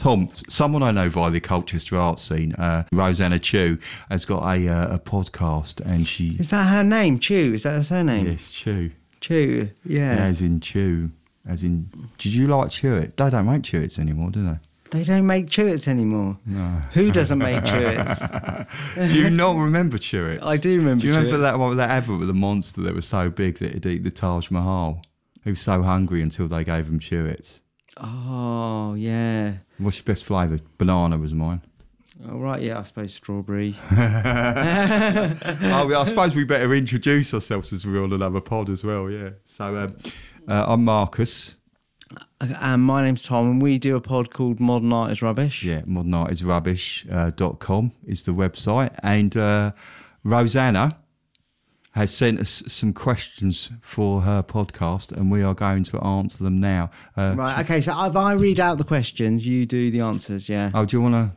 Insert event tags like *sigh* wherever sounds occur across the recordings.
Tom, someone I know via the Colchester art scene, uh, Roseanna Chew, has got a, uh, a podcast, and she Is that her name? Chew? Is that her surname? yes, Chu, Chew. Yeah. as in Chew, as in. Did you like Chewit? They don't make Chewits anymore, do they? They don't make Chewits anymore. No. Who doesn't make Chewits? *laughs* Do you not remember Chewits? I do remember Do you remember Chewits. that one with that advert with the monster that was so big that it'd eat the Taj Mahal? He was so hungry until they gave him Chewits. Oh, yeah. What's your best flavour? Banana was mine. Oh, right, yeah, I suppose strawberry. *laughs* *laughs* oh, I suppose we better introduce ourselves as we're on another pod as well, yeah. So um, uh, I'm Marcus. And my name's Tom, and we do a pod called Modern Art is Rubbish. Yeah, modernartisrubbish.com uh, dot com is the website. And uh, Roseanna has sent us some questions for her podcast, and we are going to answer them now. Uh, Right, okay, so if I read out the questions, you do the answers, yeah? Oh, do you want to?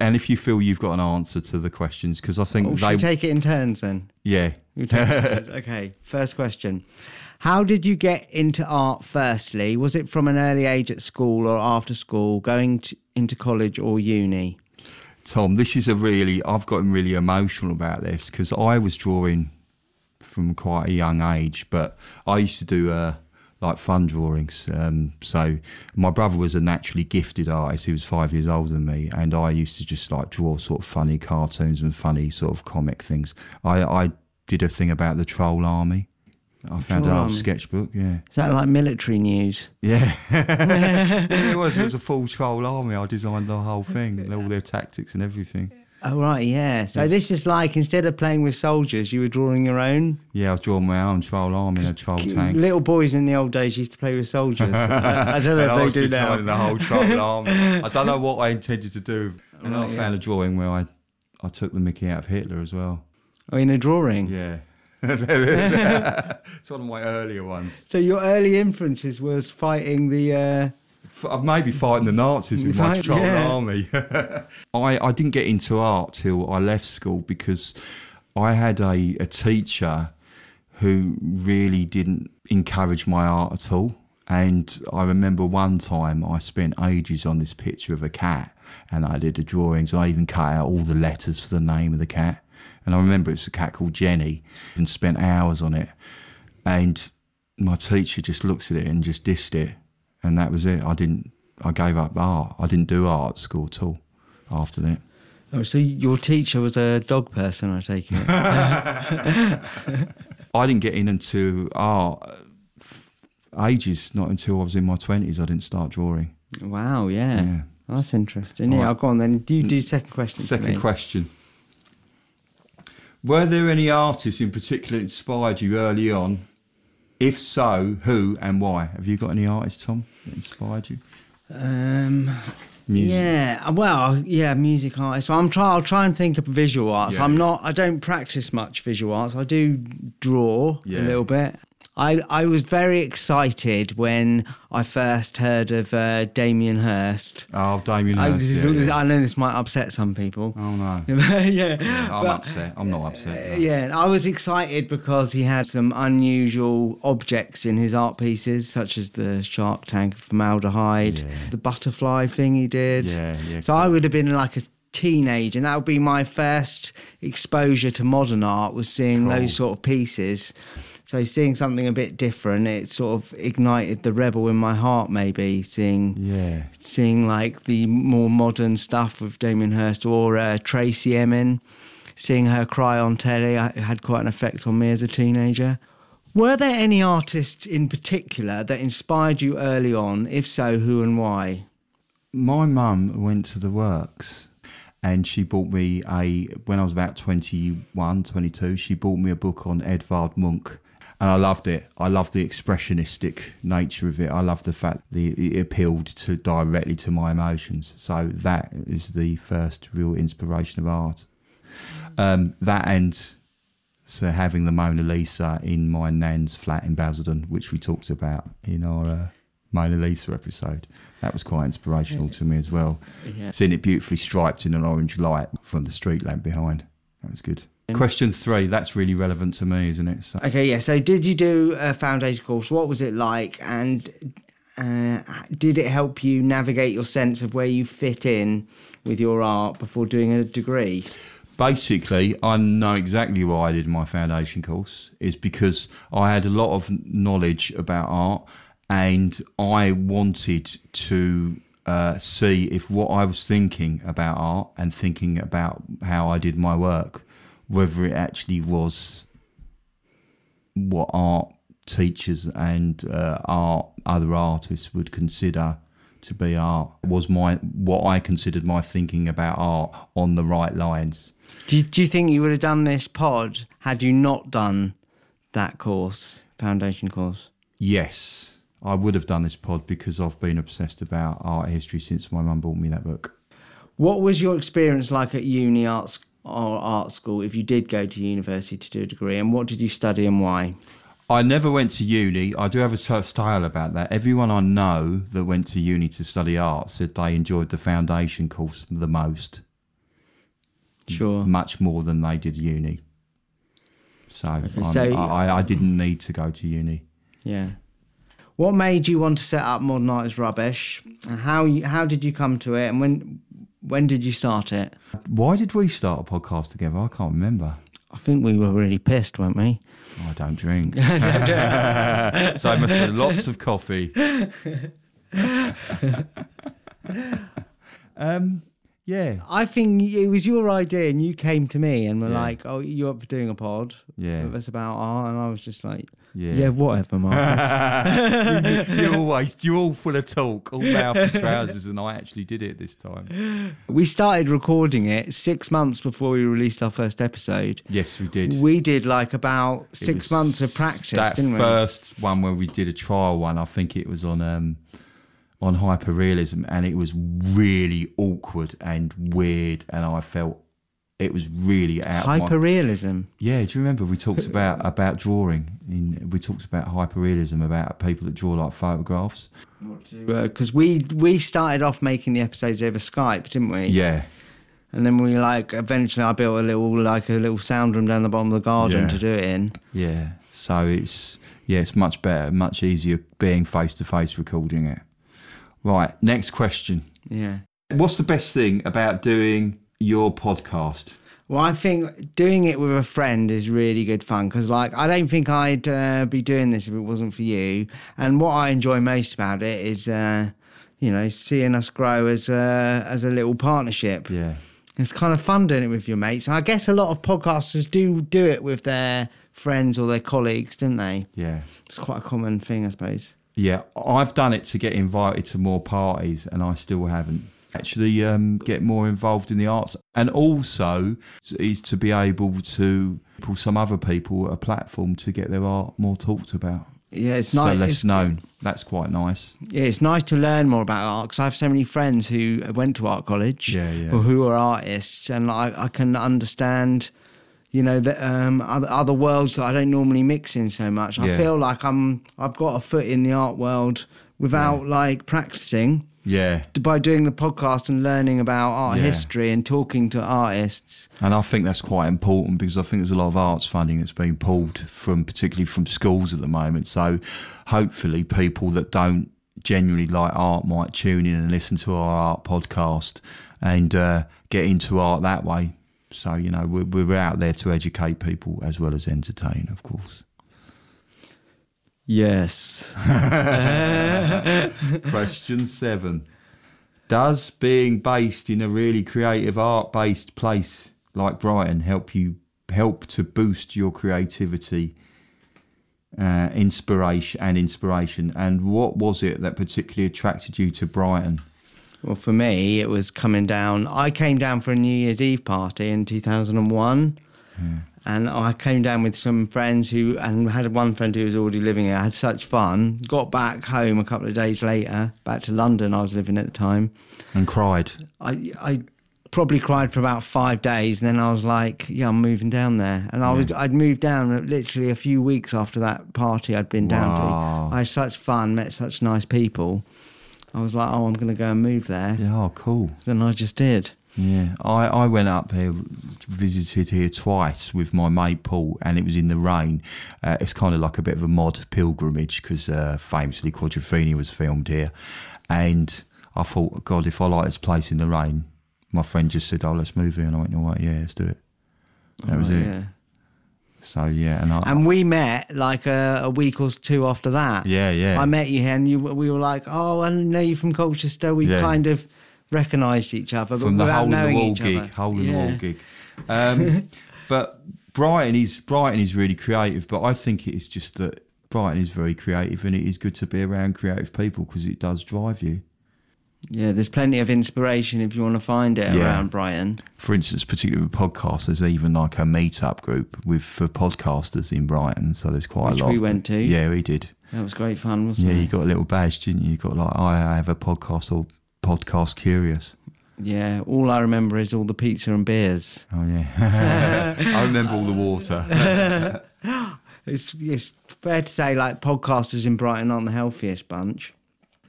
And if you feel you've got an answer to the questions, because I think Or should they, take it in turns then? yeah, We take it in *laughs* turns. Okay, first question. How did you get into art firstly? Was it from an early age at school or after school, going to, into college or uni? Tom, this is a really, I've gotten really emotional about this because I was drawing from quite a young age, but I used to do uh, like fun drawings. Um, so my brother was a naturally gifted artist. He was five years older than me, and I used to just like draw sort of funny cartoons and funny sort of comic things. I, I did a thing about the troll army. I found an old sketchbook, yeah. Is that like military news? Yeah. yeah, *laughs* *laughs* it was. It was a full troll army. I designed the whole thing, all their tactics and everything. Oh, right, yeah. So this is like instead of playing with soldiers, you were drawing your own? Yeah, I was drawing my own troll army and a troll tank. Little boys in the old days used to play with soldiers. I, *laughs* I don't know if they do now. the whole troll *laughs* army. I don't know what I intended to do. And I found a drawing where I, I took the Mickey out of Hitler as well. Oh, in a drawing. Yeah. *laughs* it's one of my earlier ones. So your early influences was fighting the. Uh, F- uh, Maybe fighting the Nazis with my troll yeah. army. *laughs* I, I didn't get into art till I left school because I had a, a teacher who really didn't encourage my art at all. And I remember one time I spent ages on this picture of a cat and I did the drawings. I even cut out all the letters for the name of the cat. And I remember it was a cat called Jenny and spent hours on it. And my teacher just looked at it and just dissed it. And that was it. I didn't, I gave up art. I didn't do art at school at all after that. oh, so your teacher was a dog person, I take it. *laughs* I didn't get in into art ages, not until I was in my 20s. I didn't start drawing. wow, yeah. Yeah. That's interesting. Yeah, I'll go on then. Do you do mm. second question? for Second question. Were there any artists in particular that inspired you early on? If so, who and why? Have you got any artists, Tom, that inspired you? Um, Music. Yeah, well, yeah, music artist. So I'm try. I'll try and think of visual arts. Yeah. I'm not. I don't practice much visual arts. I do draw Yeah. a little bit. I I was very excited when I first heard of uh, Damien Hirst. Oh, Damien I, Hirst. yeah, yeah. I know this might upset some people. Oh, no. *laughs* yeah, I'm but- upset. I'm not upset. no. yeah, I was excited because he had some unusual objects in his art pieces, such as the shark tank of formaldehyde, Yeah. the butterfly thing he did. Yeah, yeah, So I would have been like a teenage, and that would be my first exposure to modern art was seeing Cool. those sort of pieces. So seeing something a bit different, it sort of ignited the rebel in my heart. Maybe seeing Yeah. seeing like the more modern stuff with Damien Hirst or uh, Tracey Emin, seeing her cry on telly it had quite an effect on me as a teenager. Were there any artists in particular that inspired you early on? If so, who and why? my mum went to the works and she bought me a when i was about 21 22 she bought me a book on edvard munch and i loved it i loved the expressionistic nature of it i loved the fact that it appealed to directly to my emotions so that is the first real inspiration of art um, that and so having the Mona Lisa in my nan's flat in Basildon, which we talked about in our uh, Mona Lisa episode, that was quite inspirational to me as well. Yeah. Seeing it beautifully striped in an orange light from the street lamp behind, that was good. Question three, that's really relevant to me, isn't it? So, Okay, yeah. So did you do a foundation course? What was it like? And uh, did it help you navigate your sense of where you fit in with your art before doing a degree? Basically, I know exactly why I did my foundation course. Is because I had a lot of knowledge about art, and I wanted to uh, see if what I was thinking about art and thinking about how I did my work, whether it actually was what art teachers and uh, art other artists would consider to be art was my what I considered my thinking about art on the right lines. Do you, do you think you would have done this pod had you not done that course, foundation course? Yes, I would have done this pod because I've been obsessed about art history since my mum bought me that book. What was your experience like at uni arts or art school if you did go to university to do a degree, and what did you study and why? I never went to uni. I do have a style about that. Everyone I know that went to uni to study art said they enjoyed the foundation course the most. Sure. Much more than they did uni. So, Okay, so- I, I didn't need to go to uni. Yeah. What made you want to set up Modern Art is Rubbish? And how you, how did you come to it? And when when did you start it? Why did we start a podcast together? I can't remember. I think we were really pissed, weren't we? I don't drink. *laughs* *laughs* so I must have lots of coffee. *laughs* um, yeah, I think it was your idea, and you came to me and were Yeah. like, "Oh, you're up for doing a pod? yeah, that's about art." And I was just like, yeah. "Yeah, whatever, Marcus." *laughs* you, you always, you're all full of talk, all mouth and trousers, and I actually did it this time. we started recording it six months before we released our first episode. Yes, we did. We did like about It six months of practice, That didn't we? first one where we did a trial one, I think it was on um, on hyperrealism, and it was really awkward and weird, and I felt it was really out. of my- Hyperrealism. Yeah, do you remember we talked about about drawing? In we talked about hyperrealism, about people that draw like photographs. Because Uh, we we started off making the episodes over Skype, didn't we? Yeah, And then we like eventually I built a little like a little sound room down the bottom of the garden Yeah. to do it in. yeah. So it's yeah, it's much better, much easier being face to face recording it. Right, next question. Yeah. What's the best thing about doing your podcast? Well, I think doing it with a friend is really good fun because, like, I don't think I'd uh, be doing this if it wasn't for you. And what I enjoy most about it is, uh, you know, seeing us grow as a as a little partnership. Yeah, It's kind of fun doing it with your mates. And I guess a lot of podcasters do do it with their friends or their colleagues, don't they? yeah. It's quite a common thing, I suppose. Yeah, I've done it to get invited to more parties, and I still haven't actually um, get more involved in the arts, and also is to be able to pull some other people a platform to get their art more talked about, Yeah, it's nice. so less it's, known. That's quite nice. yeah, it's nice to learn more about art because I have so many friends who went to art college Yeah, yeah. or who are artists, and I, I can understand, you know, the um, other, other worlds that I don't normally mix in so much. I Yeah. feel like I'm I've got a foot in the art world without like practicing Yeah, by doing the podcast and learning about art Yeah. history and talking to artists. and I think that's quite important because I think there's a lot of arts funding that's being pulled from, particularly from schools at the moment. So hopefully, people that don't genuinely like art might tune in and listen to our art podcast and uh, get into art that way. So you know, we're, we're out there to educate people as well as entertain, of course. Yes. *laughs* Question seven: Does being based in a really creative, art-based place like Brighton help you help to boost your creativity, uh, inspiration, and inspiration? And what was it that particularly attracted you to Brighton? Well, for me, it was coming down. I came down for a New Year's Eve party in 2001. Hmm. And I came down with some friends who, and had one friend who was already living here. I had such fun. Got back home a couple of days later, back to London. I was living at the time. And cried. I, I probably cried for about five days, and then I was like, "Yeah, I'm moving down there." And I was, I'd moved down literally a few weeks after that party I'd been down Wow. to. I had such fun, met such nice people. I was like, "Oh, I'm going to go and move there." Yeah, oh, cool. Then I just did. Yeah, I, I went up here, visited here twice with my mate Paul, and it was in the rain. Uh, it's kind of like a bit of a mod pilgrimage because uh, famously Quadrophenia was filmed here. And I thought, God, if I like this place in the rain, my friend just said, Oh, let's move here. And I went, All right, yeah, let's do it. That was Oh, it. Yeah. So, yeah, and I. And we met like a, a week or two after that. yeah, yeah. I met you here, and you, we were like, "Oh, I know you from Colchester." We Yeah. kind of recognised each other, but from the without hole in the wall each gig, other. hole in the Yeah. wall gig. Um, *laughs* but Brighton is Brighton is really creative, but I think it is just that Brighton is very creative, and it is good to be around creative people because it does drive you. Yeah, there's plenty of inspiration if you want to find it Yeah. around Brighton. For instance, particularly with podcasts, there's even like a meetup group with for podcasters in Brighton. So there's quite Which a lot. we went to. Yeah, we did. That was great fun, wasn't Yeah, it? Yeah, you got a little badge, didn't you? You got like I have a podcast or podcast curious. Yeah, all I remember is all the pizza and beers. Oh yeah, *laughs* I remember all the water. *laughs* It's, it's fair to say, like, podcasters in Brighton aren't the healthiest bunch.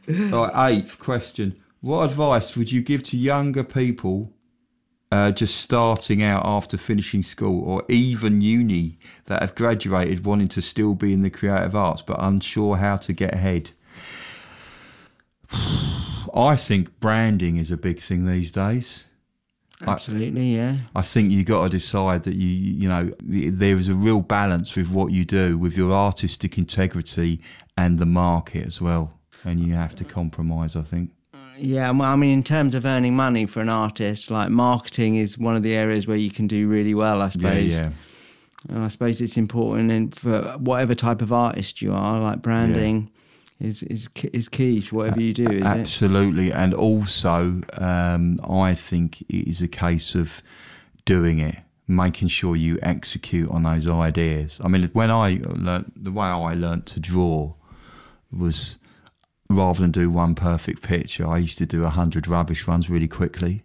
Right, eighth question. What advice would you give to younger people uh, just starting out after finishing school or even uni that have graduated wanting to still be in the creative arts but unsure how to get ahead? *sighs* I think branding is a big thing these days. Absolutely, yeah. I think you got to decide that you you know there is a real balance with what you do with your artistic integrity and the market as well, and you have to compromise. I think. Yeah, well, I mean, in terms of earning money for an artist, like marketing is one of the areas where you can do really well, I suppose. yeah. And I suppose it's important in, for whatever type of artist you are, like branding is, is is key to whatever you do, is it? Absolutely, and also um, I think it is a case of doing it, making sure you execute on those ideas. I mean, when I learned the way I learned to draw was rather than do one perfect picture, I used to do a hundred rubbish ones really quickly.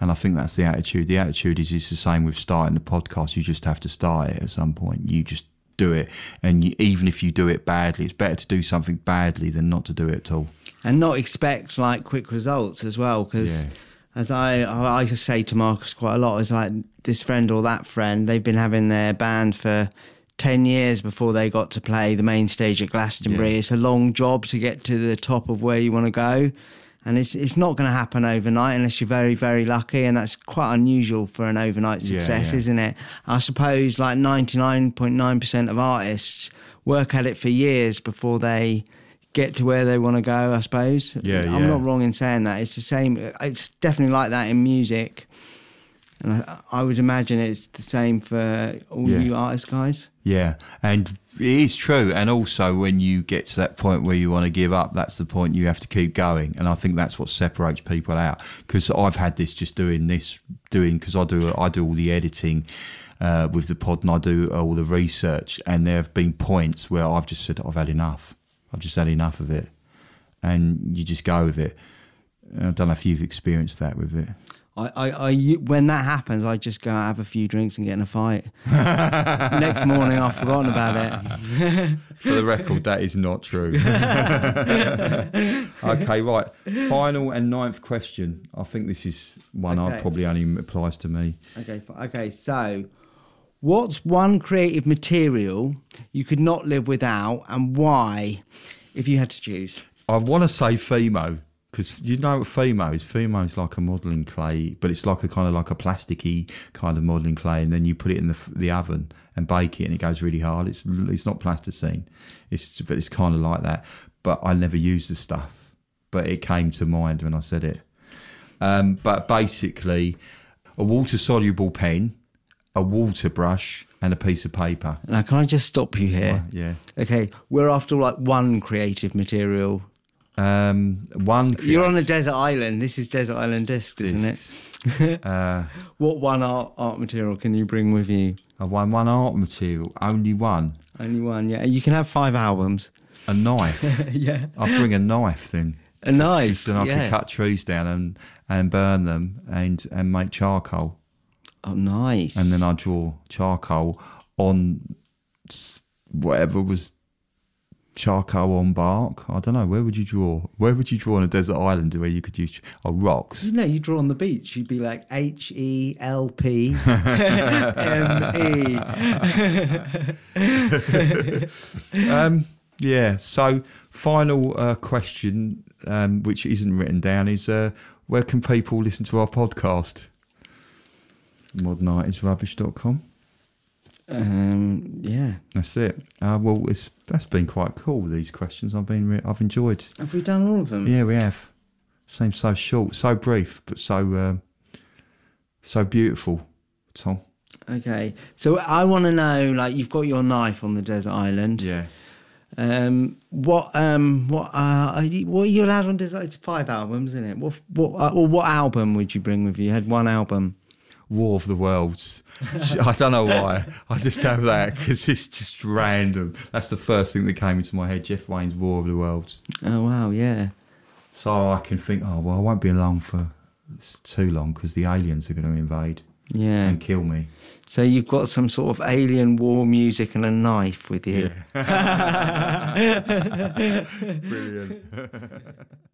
And I think that's the attitude. The attitude is, is the same with starting the podcast. You just have to start it at some point. You just do it. And you, even if you do it badly, it's better to do something badly than not to do it at all. and not expect like quick results as well because Yeah. as I I say to Marcus quite a lot is like this friend or that friend they've been having their band for 10 years before they got to play the main stage at Glastonbury Yeah. it's a long job to get to the top of where you want to go and it's it's not going to happen overnight unless you're very very lucky and that's quite unusual for an overnight Yeah, success yeah. isn't it I suppose like 99.9% of artists work at it for years before they get to where they want to go, I suppose. Yeah, I'm yeah. not wrong in saying that. It's the same. It's definitely like that in music. And I, I would imagine it's the same for all Yeah. you artist guys. Yeah, and it is true. And also, when you get to that point where you want to give up, that's the point you have to keep going. And I think that's what separates people out. Because I've had this just doing this, doing because I do I do all the editing uh, with the pod and I do all the research. And there have been points where I've just said I've had enough. I've just had enough of it, and you just go with it. I don't know if you've experienced that with it. I, I, I, when that happens, I just go out, and have a few drinks and get in a fight. *laughs* Next morning, I've forgotten about it. *laughs* For the record, that is not true. *laughs* okay, right. Final and ninth question. I think this is one I Okay. probably only applies to me. Okay, okay. So, what's one creative material you could not live without, and why, if you had to choose? I want to say Fimo because you know what Fimo is. Fimo is like a modelling clay, but it's like a kind of like a plasticky kind of modelling clay, and then you put it in the the oven and bake it, and it goes really hard. It's it's not plasticine, it's but it's kind of like that. But I never used the stuff, but it came to mind when I said it. Um, but basically, a water soluble pen, a water brush, and a piece of paper. Now, can I just stop you here? Yeah. Okay, we're after like one creative material. Um, one. You're on a desert island. This is Desert Island Discs, isn't it? Uh, *laughs* What one art art material can you bring with you? I won one art material, only one. Only one, yeah. You can have five albums. A knife. *laughs* yeah. I'll bring a knife then. A knife. Then I yeah. can cut trees down and, and burn them and, and make charcoal. Oh, nice. And then I draw charcoal on whatever was charcoal on bark. I don't know. Where would you draw? Where would you draw on a desert island where you could use oh rocks? You know, you draw on the beach, you'd be like H E L P *laughs* M E. *laughs* um, yeah. So, final uh, question, um, which isn't written down, is uh, where can people listen to our podcast? Modernartisrubbish.com. Um, yeah. That's it. Uh, well, it's that's been quite cool. These questions I've been re- I've enjoyed. Have we done all of them? Yeah, we have. Seems so short, so brief, but so um, so beautiful. Tom. Okay. So I want to know, like, you've got your knife on the desert island. Yeah. Um, what um, what uh, are you, what are you allowed on desert? It's five albums, isn't it? What what uh, or what album would you bring with you? You had one album. War of the Worlds. I don't know why. I just have that because it's just random. That's the first thing that came into my head. Jeff Wayne's War of the Worlds. Oh wow, yeah. So I can think, oh well, I won't be along for too long because the aliens are going to invade Yeah. and kill me. So you've got some sort of alien war music and a knife with you. *laughs* Brilliant. *laughs*